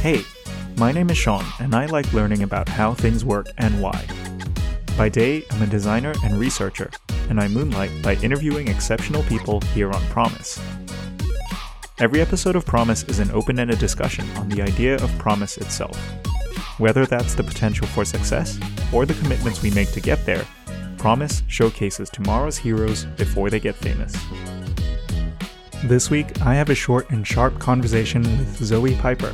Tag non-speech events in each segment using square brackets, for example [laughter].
Hey, my name is Sean, and I like learning about how things work and why. By day, I'm a designer and researcher, and I moonlight by interviewing exceptional people here on Promise. Every episode of Promise is an open ended discussion on the idea of promise itself. Whether that's the potential for success or the commitments we make to get there, Promise showcases tomorrow's heroes before they get famous. This week, I have a short and sharp conversation with Zoe Piper.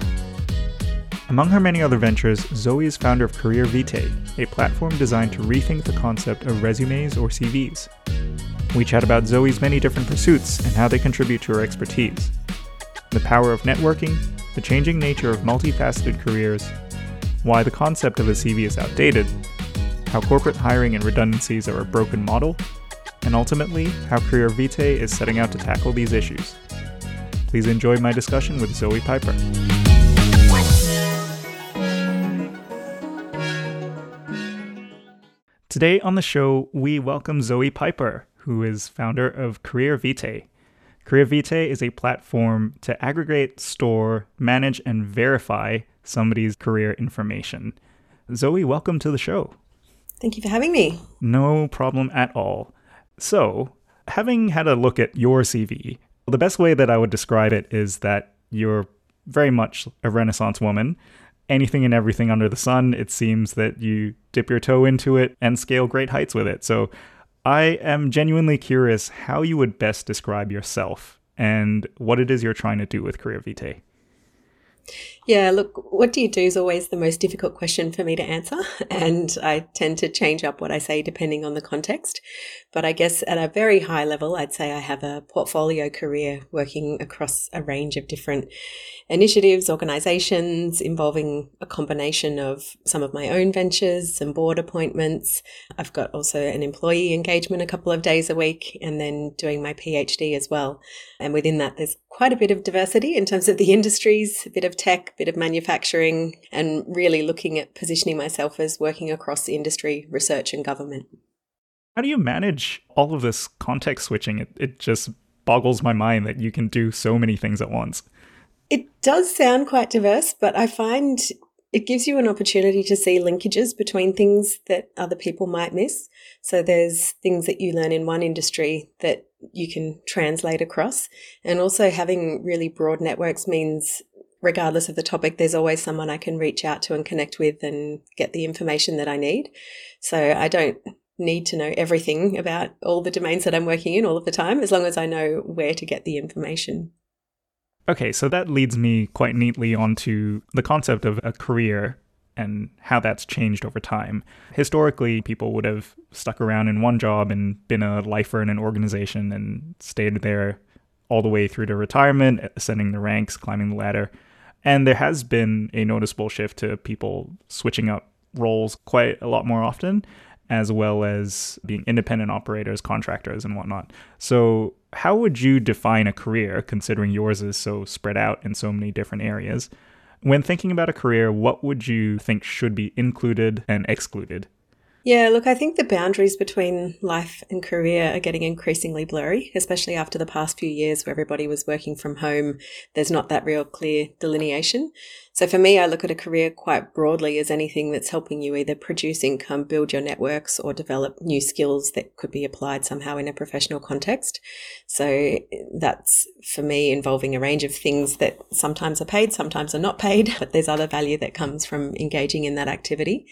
Among her many other ventures, Zoe is founder of CareerVitae, a platform designed to rethink the concept of resumes or CVs. We chat about Zoe's many different pursuits and how they contribute to her expertise the power of networking, the changing nature of multifaceted careers, why the concept of a CV is outdated, how corporate hiring and redundancies are a broken model, and ultimately, how CareerVitae is setting out to tackle these issues. Please enjoy my discussion with Zoe Piper. Today on the show, we welcome Zoe Piper, who is founder of CareerVitae, Career Vitae is a platform to aggregate, store, manage, and verify somebody's career information. Zoe, welcome to the show. Thank you for having me. No problem at all. So, having had a look at your CV, the best way that I would describe it is that you're very much a Renaissance woman. Anything and everything under the sun, it seems that you dip your toe into it and scale great heights with it. So, I am genuinely curious how you would best describe yourself and what it is you're trying to do with CareerVitae. Yeah, look, what do you do is always the most difficult question for me to answer. [laughs] And I tend to change up what I say depending on the context. But I guess at a very high level, I'd say I have a portfolio career working across a range of different initiatives, organizations involving a combination of some of my own ventures, some board appointments. I've got also an employee engagement a couple of days a week and then doing my PhD as well. And within that, there's quite a bit of diversity in terms of the [laughs] industries, a bit of tech, bit of manufacturing, and really looking at positioning myself as working across the industry, research, and government. How do you manage all of this context switching? It, it just boggles my mind that you can do so many things at once. It does sound quite diverse, but I find it gives you an opportunity to see linkages between things that other people might miss. So there's things that you learn in one industry that you can translate across. And also having really broad networks means regardless of the topic, there's always someone I can reach out to and connect with and get the information that I need. So I don't need to know everything about all the domains that I'm working in all of the time, as long as I know where to get the information. Okay, so that leads me quite neatly onto the concept of a career and how that's changed over time. Historically, people would have stuck around in one job and been a lifer in an organization and stayed there all the way through to retirement, ascending the ranks, climbing the ladder. And there has been a noticeable shift to people switching up roles quite a lot more often, as well as being independent operators, contractors, and whatnot. So, how would you define a career, considering yours is so spread out in so many different areas? When thinking about a career, what would you think should be included and excluded? Yeah, look, I think the boundaries between life and career are getting increasingly blurry, especially after the past few years where everybody was working from home. There's not that real clear delineation. So for me, I look at a career quite broadly as anything that's helping you either produce income, build your networks, or develop new skills that could be applied somehow in a professional context. So that's for me involving a range of things that sometimes are paid, sometimes are not paid, [laughs] but there's other value that comes from engaging in that activity.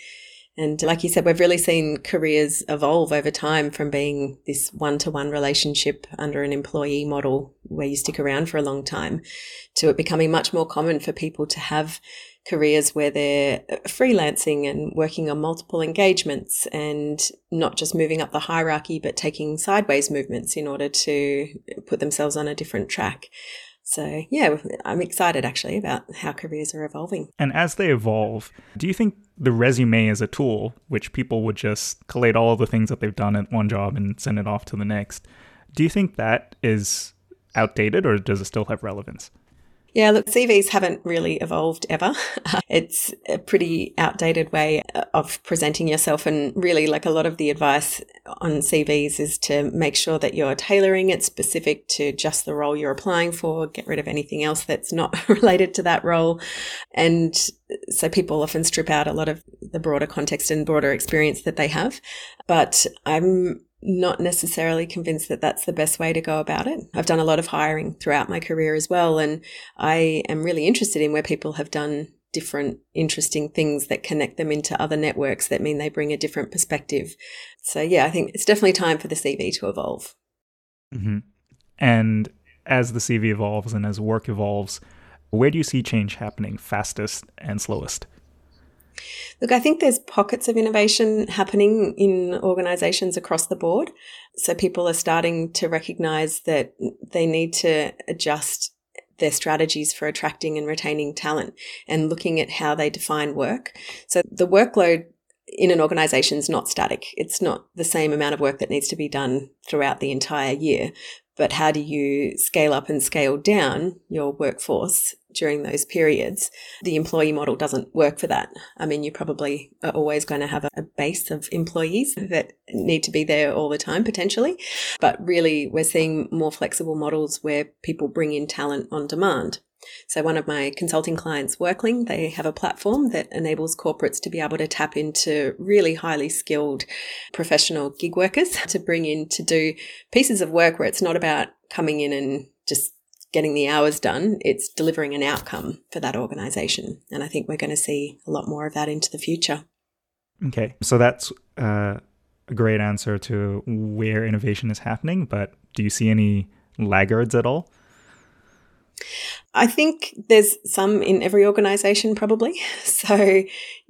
And like you said, we've really seen careers evolve over time from being this one to one relationship under an employee model where you stick around for a long time to it becoming much more common for people to have careers where they're uh, freelancing and working on multiple engagements and not just moving up the hierarchy, but taking sideways movements in order to put themselves on a different track. So, yeah, I'm excited actually about how careers are evolving. And as they evolve, do you think the resume is a tool which people would just collate all the things that they've done at one job and send it off to the next? Do you think that is outdated or does it still have relevance? Yeah, look, CVs haven't really evolved ever. [laughs] it's a pretty outdated way of presenting yourself. And really, like a lot of the advice on CVs is to make sure that you're tailoring it specific to just the role you're applying for, get rid of anything else that's not [laughs] related to that role. And so people often strip out a lot of the broader context and broader experience that they have. But I'm not necessarily convinced that that's the best way to go about it. I've done a lot of hiring throughout my career as well, and I am really interested in where people have done different interesting things that connect them into other networks that mean they bring a different perspective. So, yeah, I think it's definitely time for the CV to evolve. Mm-hmm. And as the CV evolves and as work evolves, where do you see change happening fastest and slowest? Look, I think there's pockets of innovation happening in organizations across the board. So people are starting to recognize that they need to adjust their strategies for attracting and retaining talent and looking at how they define work. So the workload in an organization is not static. It's not the same amount of work that needs to be done throughout the entire year, but how do you scale up and scale down your workforce during those periods? The employee model doesn't work for that. I mean, you probably are always going to have a base of employees that need to be there all the time potentially. But really, we're seeing more flexible models where people bring in talent on demand. So one of my consulting clients, Workling, they have a platform that enables corporates to be able to tap into really highly skilled professional gig workers [laughs] to bring in to do pieces of work where it's not about coming in and just getting the hours done, it's delivering an outcome for that organization. And I think we're going to see a lot more of that into the future. Okay. So that's uh, a great answer to where innovation is happening, but do you see any laggards at all? I think there's some in every organization, probably. [laughs] So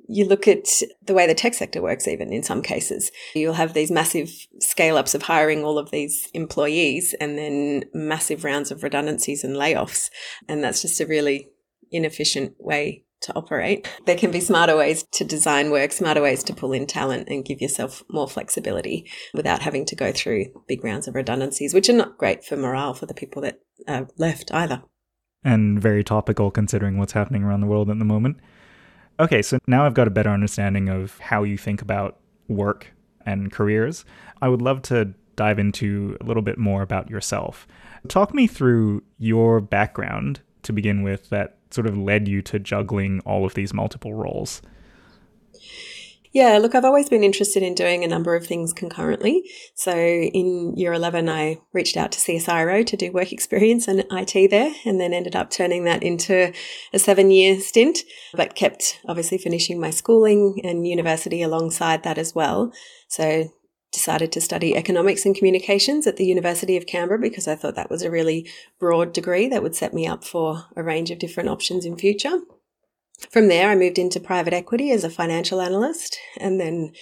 you look at the way the tech sector works, even in some cases. You'll have these massive scale ups of hiring all of these employees and then massive rounds of redundancies and layoffs. And that's just a really inefficient way to operate. There can be smarter ways to design work, smarter ways to pull in talent and give yourself more flexibility without having to go through big rounds of redundancies, which are not great for morale for the people that are left either and very topical considering what's happening around the world at the moment. Okay, so now I've got a better understanding of how you think about work and careers. I would love to dive into a little bit more about yourself. Talk me through your background to begin with that sort of led you to juggling all of these multiple roles. Yeah, look, I've always been interested in doing a number of things concurrently. So in year 11, I reached out to CSIRO to do work experience and IT there, and then ended up turning that into a seven year stint, but kept obviously finishing my schooling and university alongside that as well. So decided to study economics and communications at the University of Canberra because I thought that was a really broad degree that would set me up for a range of different options in future. From there, I moved into private equity as a financial analyst and then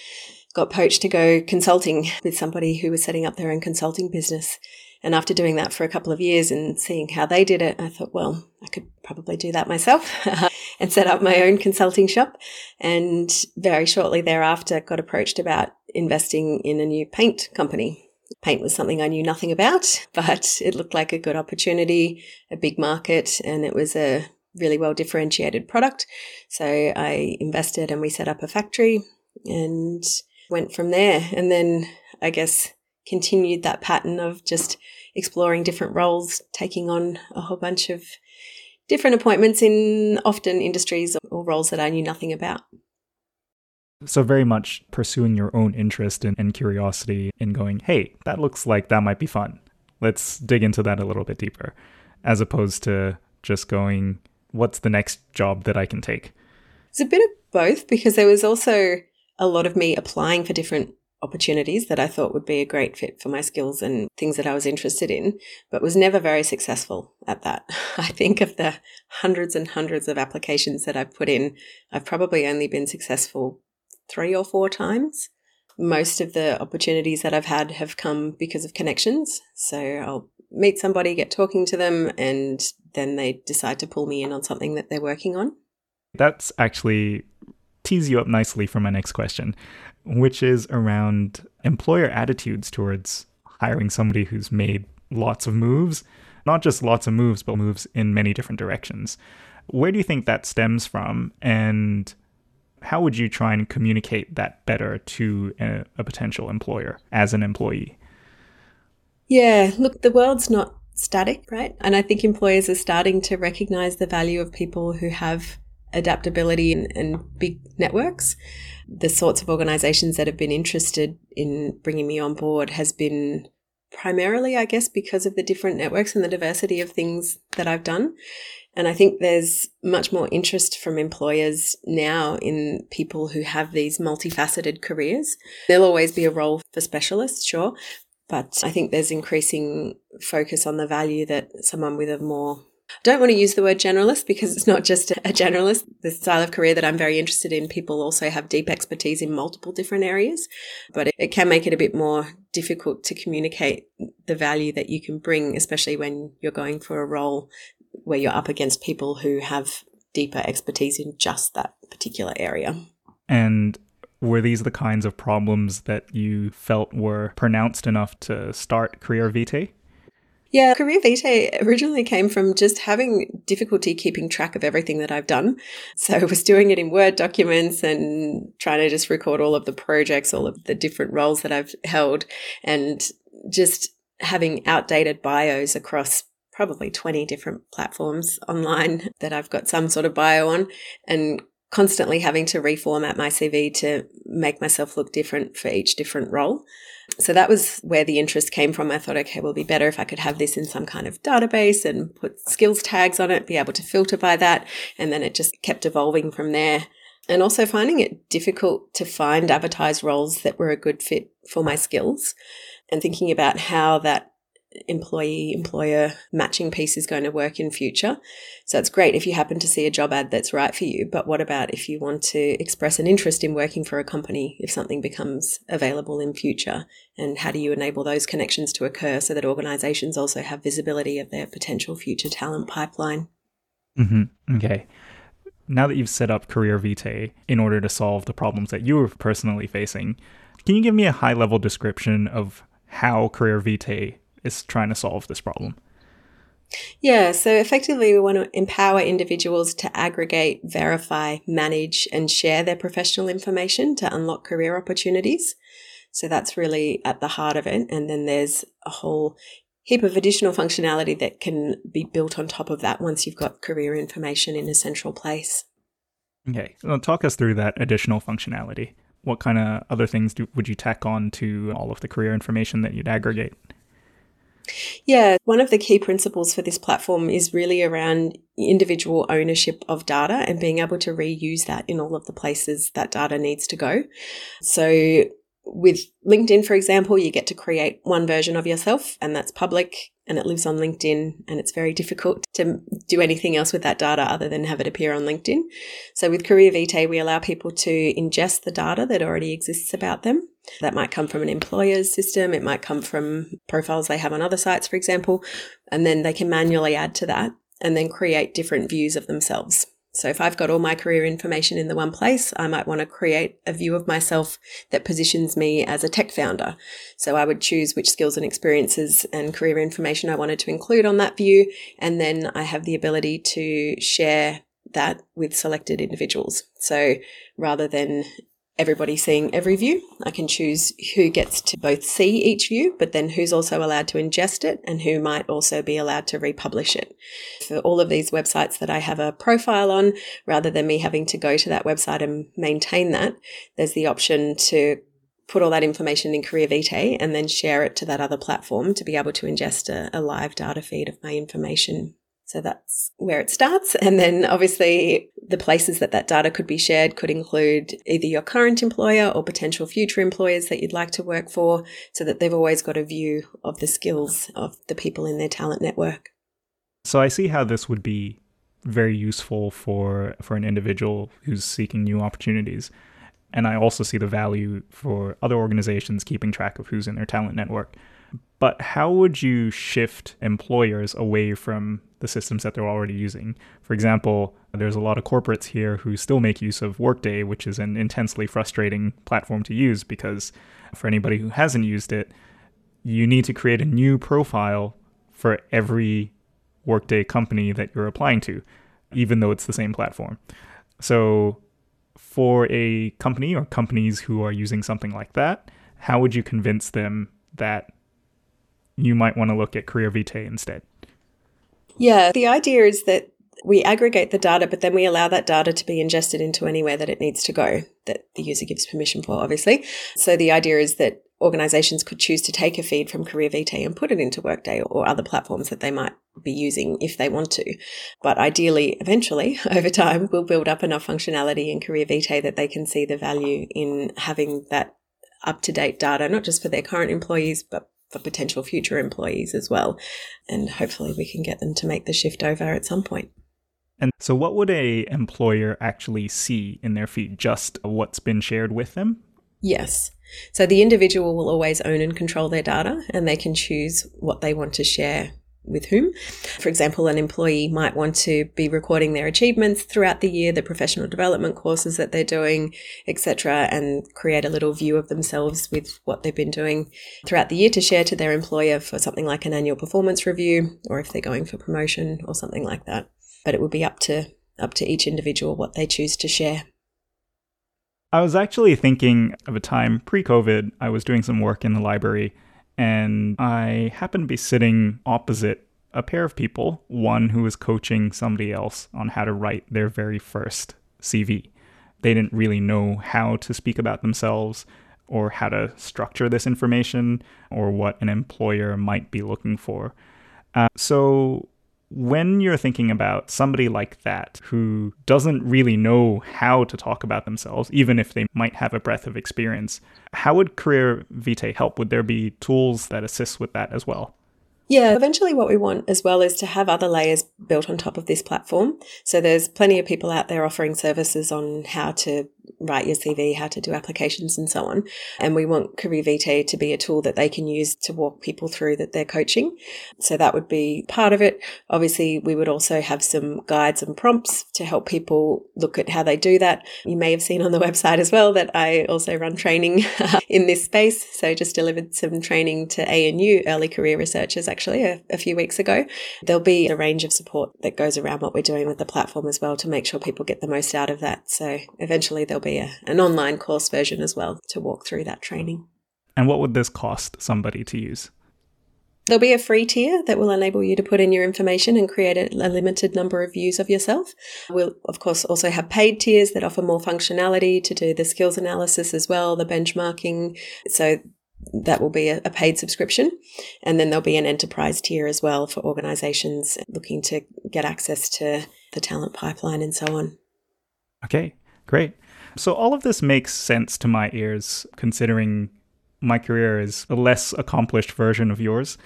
got poached to go consulting with somebody who was setting up their own consulting business. And after doing that for a couple of years and seeing how they did it, I thought, well, I could probably do that myself [laughs] and set up my own consulting shop. And very shortly thereafter, got approached about investing in a new paint company. Paint was something I knew nothing about, [laughs] but it looked like a good opportunity, a big market, and it was a really well differentiated product. So I invested and we set up a factory and went from there. And then I guess continued that pattern of just exploring different roles, taking on a whole bunch of different appointments in often industries or roles that I knew nothing about. So, very much pursuing your own interest and, and curiosity and going, hey, that looks like that might be fun. Let's dig into that a little bit deeper, as opposed to just going, what's the next job that I can take? It's a bit of both because there was also a lot of me applying for different opportunities that I thought would be a great fit for my skills and things that I was interested in, but was never very successful at that. [laughs] I think of the hundreds and hundreds of applications that I've put in, I've probably only been successful three or four times. Most of the opportunities that I've had have come because of connections. So I'll meet somebody, get talking to them, and then they decide to pull me in on something that they're working on. That's actually tease you up nicely for my next question, which is around employer attitudes towards hiring somebody who's made lots of moves. not just lots of moves, but moves in many different directions. Where do you think that stems from? And how would you try and communicate that better to a, a potential employer as an employee? Yeah, look, the world's not static, right? And I think employers are starting to recognize the value of people who have adaptability and, and, big networks. The sorts of organizations that have been interested in bringing me on board has been primarily, I guess, because of the different networks and the diversity of things that I've done. And I think there's much more interest from employers now in people who have these multifaceted careers. There'll always be a role for specialists, sure. But I think there's increasing focus on the value that someone with a more don't want to use the word generalist because it's not just a generalist. The style of career that I'm very interested in, people also have deep expertise in multiple different areas, but it, can make it a bit more difficult to communicate the value that you can bring, especially when you're going for a role where you're up against people who have deeper expertise in just that particular area. And were these the kinds of problems that you felt were pronounced enough to start CareerVitae? Yeah, CareerVitae originally came from just having difficulty keeping track of everything that I've done. [laughs] So I was doing it in Word documents and trying to just record all of the projects, all of the different roles that I've held, and just having outdated bios across probably 20 different platforms online [laughs] that I've got some sort of bio on and constantly having to reformat my CV to make myself look different for each different role. So that was where the interest came from. I thought, okay, it will be better if I could have this in some kind of database and put skills tags on it, be able to filter by that. And then it just kept evolving from there. And also finding it difficult to find advertised roles that were a good fit for my skills and thinking about how that employee employer matching piece is going to work in future. So it's great if you happen to see a job ad that's right for you, but what about if you want to express an interest in working for a company if something becomes available in future? And how do you enable those connections to occur so that organizations also have visibility of their potential future talent pipeline? Mm-hmm. Okay. Now that you've set up CareerVitae in order to solve the problems that you were personally facing, can you give me a high level description of how CareerVitae is trying to solve this problem? Yeah, so effectively, we want to empower individuals to aggregate, verify, manage, and share their professional information to unlock career opportunities. So that's really at the heart of it. And then there's a whole heap of additional functionality that can be built on top of that once you've got career information in a central place. Okay, well, talk us through that additional functionality. What kind of other things do, would you tack on to all of the career information that you'd aggregate? Yeah, one of the key principles for this platform is really around individual ownership of data and being able to reuse that in all of the places that data needs to go. So with LinkedIn, for example, you get to create one version of yourself and that's public and it lives on LinkedIn and it's very difficult to do anything else with that data other than have it appear on LinkedIn. So with CareerVitae, we allow people to ingest the data that already exists about them. That might come from an employer's system. It might come from profiles they have on other sites, for example, and then they can manually add to that and then create different views of themselves. So if I've got all my career information in the one place, I might want to create a view of myself that positions me as a tech founder. So I would choose which skills and experiences and career information I wanted to include on that view. And then I have the ability to share that with selected individuals. So rather than everybody seeing every view. I can choose who gets to both see each view, but then who's also allowed to ingest it and who might also be allowed to republish it. For all of these websites that I have a profile on, rather than me having to go to that website and maintain that, there's the option to put all that information in CareerVitae and then share it to that other platform to be able to ingest a, a live data feed of my information so that's where it starts. And then obviously the places that that data could be shared could include either your current employer or potential future employers that you'd like to work for so that they've always got a view of the skills of the people in their talent network. So I see how this would be very useful for for an individual who's seeking new opportunities. And I also see the value for other organizations keeping track of who's in their talent network. But how would you shift employers away from the systems that they're already using. For example, there's a lot of corporates here who still make use of Workday, which is an intensely frustrating platform to use because for anybody who hasn't used it, you need to create a new profile for every Workday company that you're applying to, even though it's the same platform. So, for a company or companies who are using something like that, how would you convince them that you might want to look at CareerVitae instead? Yeah, the idea is that we aggregate the data, but then we allow that data to be ingested into anywhere that it needs to go that the user gives permission for, obviously. So the idea is that organizations could choose to take a feed from CareerVitae and put it into Workday or other platforms that they might be using if they want to. But ideally, eventually, [laughs] over time, we'll build up enough functionality in CareerVitae that they can see the value in having that up to date data, not just for their current employees, but for potential future employees as well. And hopefully we can get them to make the shift over at some point. And so what would a employer actually see in their feed? Just what's been shared with them? Yes. So the individual will always own and control their data and they can choose what they want to share with whom. For example, an employee might want to be recording their achievements throughout the year, the professional development courses that they're doing, etc., and create a little view of themselves with what they've been doing throughout the year to share to their employer for something like an annual performance review or if they're going for promotion or something like that but it would be up to up to each individual what they choose to share. I was actually thinking of a time pre-COVID. I was doing some work in the library and I happened to be sitting opposite a pair of people, one who was coaching somebody else on how to write their very first CV. They didn't really know how to speak about themselves or how to structure this information or what an employer might be looking for. Uh, so when you're thinking about somebody like that who doesn't really know how to talk about themselves, even if they might have a breadth of experience, how would CareerVitae help? Would there be tools that assist with that as well? Yeah, eventually what we want as well is to have other layers built on top of this platform. So there's plenty of people out there offering services on how to write your CV, how to do applications and so on. And we want CareerVitae to be a tool that they can use to walk people through that they're coaching. So that would be part of it. Obviously, we would also have some guides and prompts to help people look at how they do that. You may have seen on the [laughs] website as well that I also run training [laughs] in this space. So just delivered some training to ANU early career researchers actually a, a few weeks ago. There'll be a range of support that goes around what we're doing with the platform as well to make sure people get the most out of that. So eventually there'll be a, an online course version as well to walk through that training. And what would this cost somebody to use? There'll be a free tier that will enable you to put in your information and create a, a, limited number of views of yourself. We'll, of course, also have paid tiers that offer more functionality to do the skills analysis as well, the benchmarking. So that will be a, a paid subscription. And then there'll be an enterprise tier as well for organizations looking to get access to the talent pipeline and so on. Okay, great. So all of this makes sense to my ears, considering my career is a less accomplished version of yours.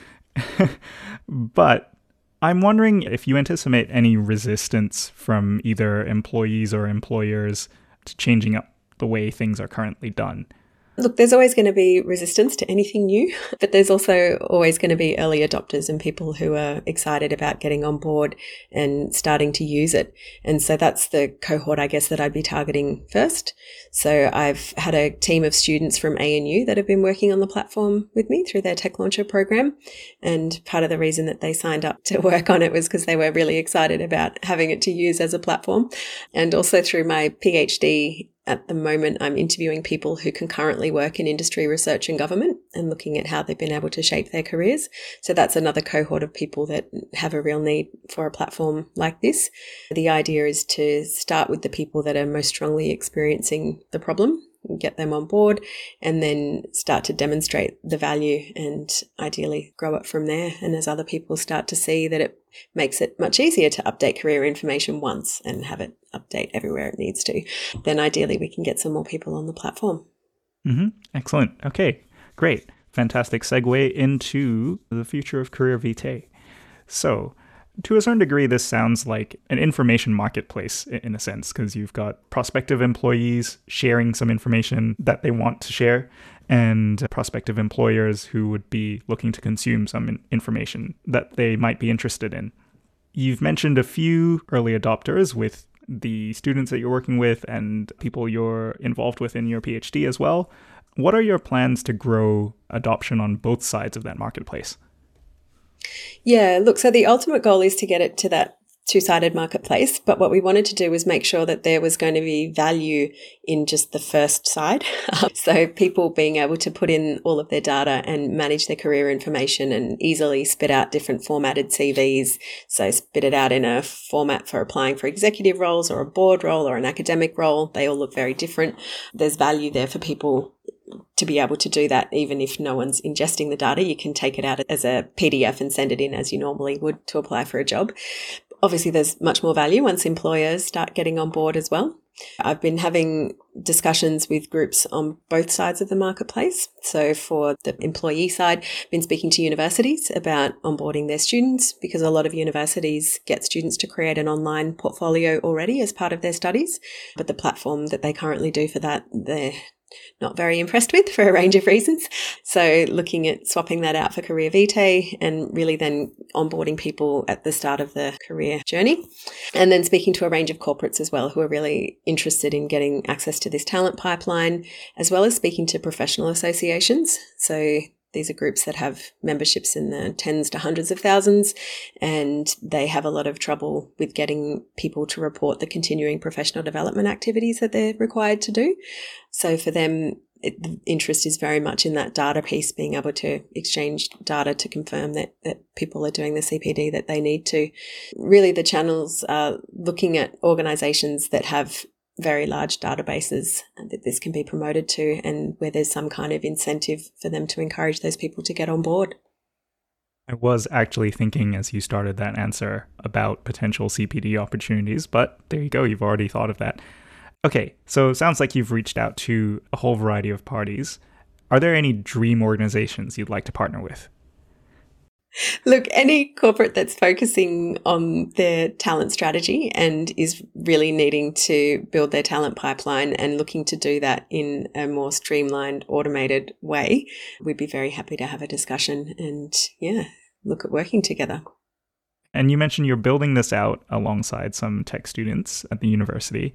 [laughs] but I'm wondering if you anticipate any resistance from either employees or employers to changing up the way things are currently done. Look, there's always going to be resistance to anything new, [laughs] but there's also always going to be early adopters and people who are excited about getting on board and starting to use it. And so that's the cohort, I guess, that I'd be targeting first. So I've had a team of students from ANU that have been working on the platform with me through their TechLauncher program. And part of the reason that they signed up to [laughs] work on it was because they were really excited about having it to use as a platform. And also through my PhD at the moment, I'm interviewing people who can currently work in industry research and government and looking at how they've been able to shape their careers. So that's another cohort of people that have a real need for a platform like this. The idea is to start with the people that are most strongly experiencing the problem get them on board and then start to demonstrate the value and ideally grow it from there. And as other people start to see that it makes it much easier to update career information once and have it update everywhere it needs to, then ideally we can get some more people on the platform. Mm-hmm. Excellent. Okay, great. Fantastic segue into the future of CareerVitae. So, to a certain degree, this sounds like an information marketplace in a sense, because you've got prospective employees sharing some information that they want to share, and prospective employers who would be looking to consume some information that they might be interested in. You've mentioned a few early adopters with the students that you're working with and people you're involved with in your PhD as well. What are your plans to grow adoption on both sides of that marketplace? Yeah, look, so the ultimate goal is to get it to that two sided marketplace. But what we wanted to do was make sure that there was going to be value in just the first side. [laughs] so people being able to put in all of their data and manage their career information and easily spit out different formatted CVs. So spit it out in a format for applying for executive roles or a board role or an academic role. They all look very different. There's value there for people to be able to do that, even if no one's ingesting the data, you can take it out as a PDF and send it in as you normally would to apply for a job. Obviously, there's much more value once employers start getting on board as well. I've been having discussions with groups on both sides of the marketplace. So for the employee side, I've been speaking to universities about onboarding their students because a lot of universities get students to create an online portfolio already as part of their studies. But the platform that they currently do for that, they're not very impressed with for a range of reasons. So looking at swapping that out for CareerVitae and really then onboarding people at the start of the career journey. And then speaking to a range of corporates as well who are really interested in getting access to this talent pipeline, as well as speaking to professional associations. So these are groups that have memberships in the tens to hundreds of thousands, and they have a lot of trouble with getting people to report the continuing professional development activities that they're required to do. So for them, it, the interest is very much in that data piece, being able to exchange data to confirm that, that people are doing the CPD that they need to. Really, the channels are looking at organizations that have very large databases that this can be promoted to and where there's some kind of incentive for them to encourage those people to get on board. I was actually thinking as you started that answer about potential CPD opportunities, but there you go, you've already thought of that. Okay, so it sounds like you've reached out to a whole variety of parties. Are there any dream organizations you'd like to partner with? [laughs] Look, any corporate that's focusing on their talent strategy and is really needing to build their talent pipeline and looking to do that in a more streamlined, automated way, we'd be very happy to have a discussion and, yeah, look at working together. And you mentioned you're building this out alongside some tech students at the university.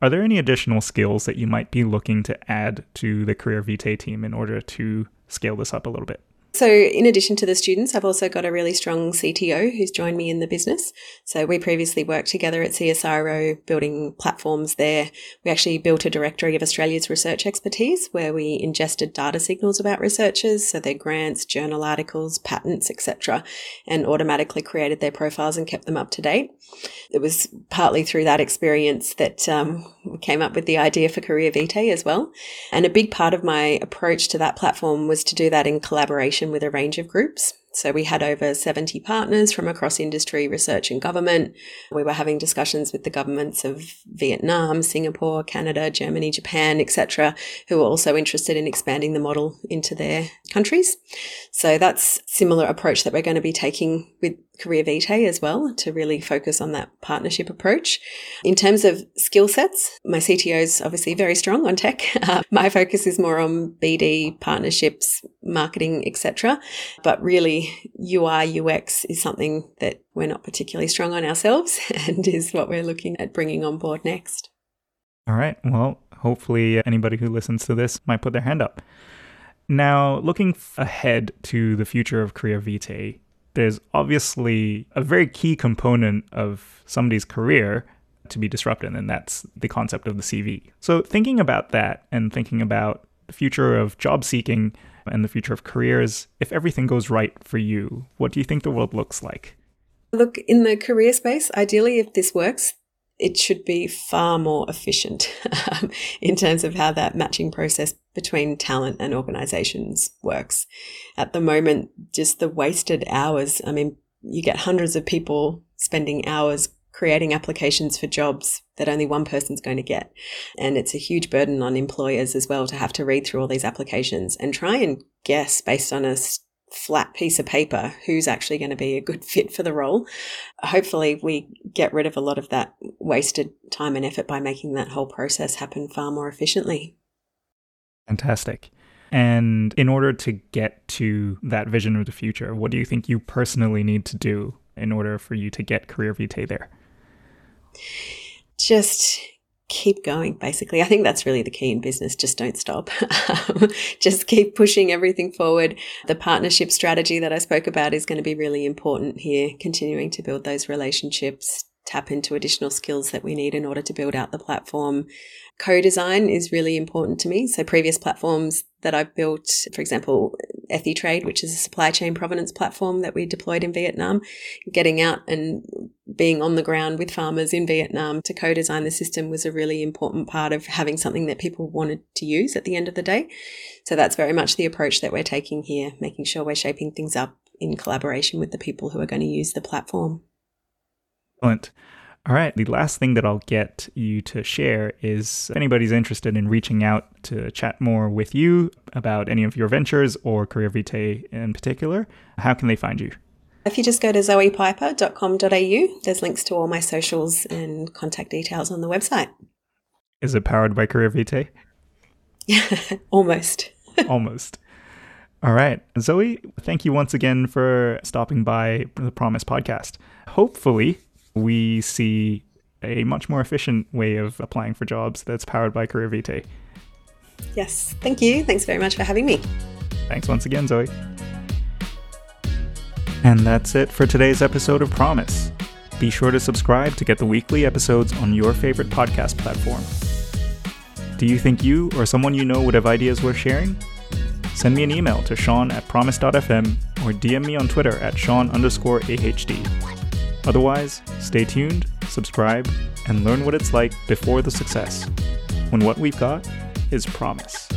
Are there any additional skills that you might be looking to add to the CareerVitae team in order to scale this up a little bit? So, in addition to the students, I've also got a really strong CTO who's joined me in the business. So, we previously worked together at CSIRO building platforms there. We actually built a directory of Australia's research expertise where we ingested data signals about researchers, so their grants, journal articles, patents, etc., and automatically created their profiles and kept them up to date. It was partly through that experience that um, we came up with the idea for CareerVitae as well. And a big part of my approach to that platform was to do that in collaboration with a range of groups. So we had over 70 partners from across industry, research, and government. We were having discussions with the governments of Vietnam, Singapore, Canada, Germany, Japan, etc., who were also interested in expanding the model into their countries. So that's similar approach that we're going to be taking with CareerVitae as well to really focus on that partnership approach. In terms of skill sets, my CTO is obviously very strong on tech. [laughs] Uh, my focus is more on BD, partnerships, marketing, etc. But really, UI, UX is something that we're not particularly strong on ourselves [laughs] and is what we're looking at bringing on board next. All right. Well, hopefully, anybody who listens to this might put their hand up. Now, looking ahead to the future of CareerVitae, there's obviously a very key component of somebody's career to be disrupted, and that's the concept of the CV. So, thinking about that and thinking about the future of job seeking and the future of careers, if everything goes right for you, what do you think the world looks like? Look, in the career space, ideally, if this works, it should be far more efficient um, in terms of how that matching process between talent and organizations works. At the moment, just the wasted hours. I mean, you get hundreds of people spending hours creating applications for jobs that only one person's going to get. And it's a huge burden on employers as well to have to read through all these applications and try and guess based on a flat piece of paper who's actually going to be a good [laughs] fit for the role. Hopefully, we get rid of a lot of that wasted time and effort by making that whole process happen far more efficiently. Fantastic. And in order to get to that vision of the future, what do you think you personally need to do in order for you to get CareerVitae there? Just keep going, basically. I think that's really the key in business. Just don't stop. [laughs] Um, just keep pushing everything forward. The partnership strategy that I spoke about is going to be really important here, continuing to build those relationships, tap into additional skills that we need in order to build out the platform. Co-design is really important to me. So previous platforms that I've built, for example, EthiTrade, which is a supply chain provenance platform that we deployed in Vietnam, getting out and being on the ground with farmers in Vietnam to co-design the system was a really important part of having something that people wanted to use at the end of the day. So that's very much the approach that we're taking here, making sure we're shaping things up in collaboration with the people who are going to use the platform. Excellent. All right. The last thing that I'll get you to share is if anybody's interested in reaching out to chat more with you about any of your ventures or CareerVitae in particular, how can they find you? If you just go to zoepiper.com.au, there's links to all my socials and contact details on the website. Is it powered by Career Vitae? [laughs] Almost. [laughs] Almost. All right. Zoe, thank you once again for stopping by the Promise podcast. Hopefully, we see a much more efficient way of applying for jobs that's powered by CareerVitae. Yes, thank you. Thanks very much for having me. Thanks once again, Zoe. And that's it for today's episode of Promise. Be sure to subscribe to get the weekly episodes on your favorite podcast platform. Do you think you or someone you know would have ideas worth sharing? Send me an email to Sean at promise.fm or DM me on Twitter at Sean underscore AHD. Otherwise, stay tuned, subscribe, and learn what it's like before the success, when what we've got is promise.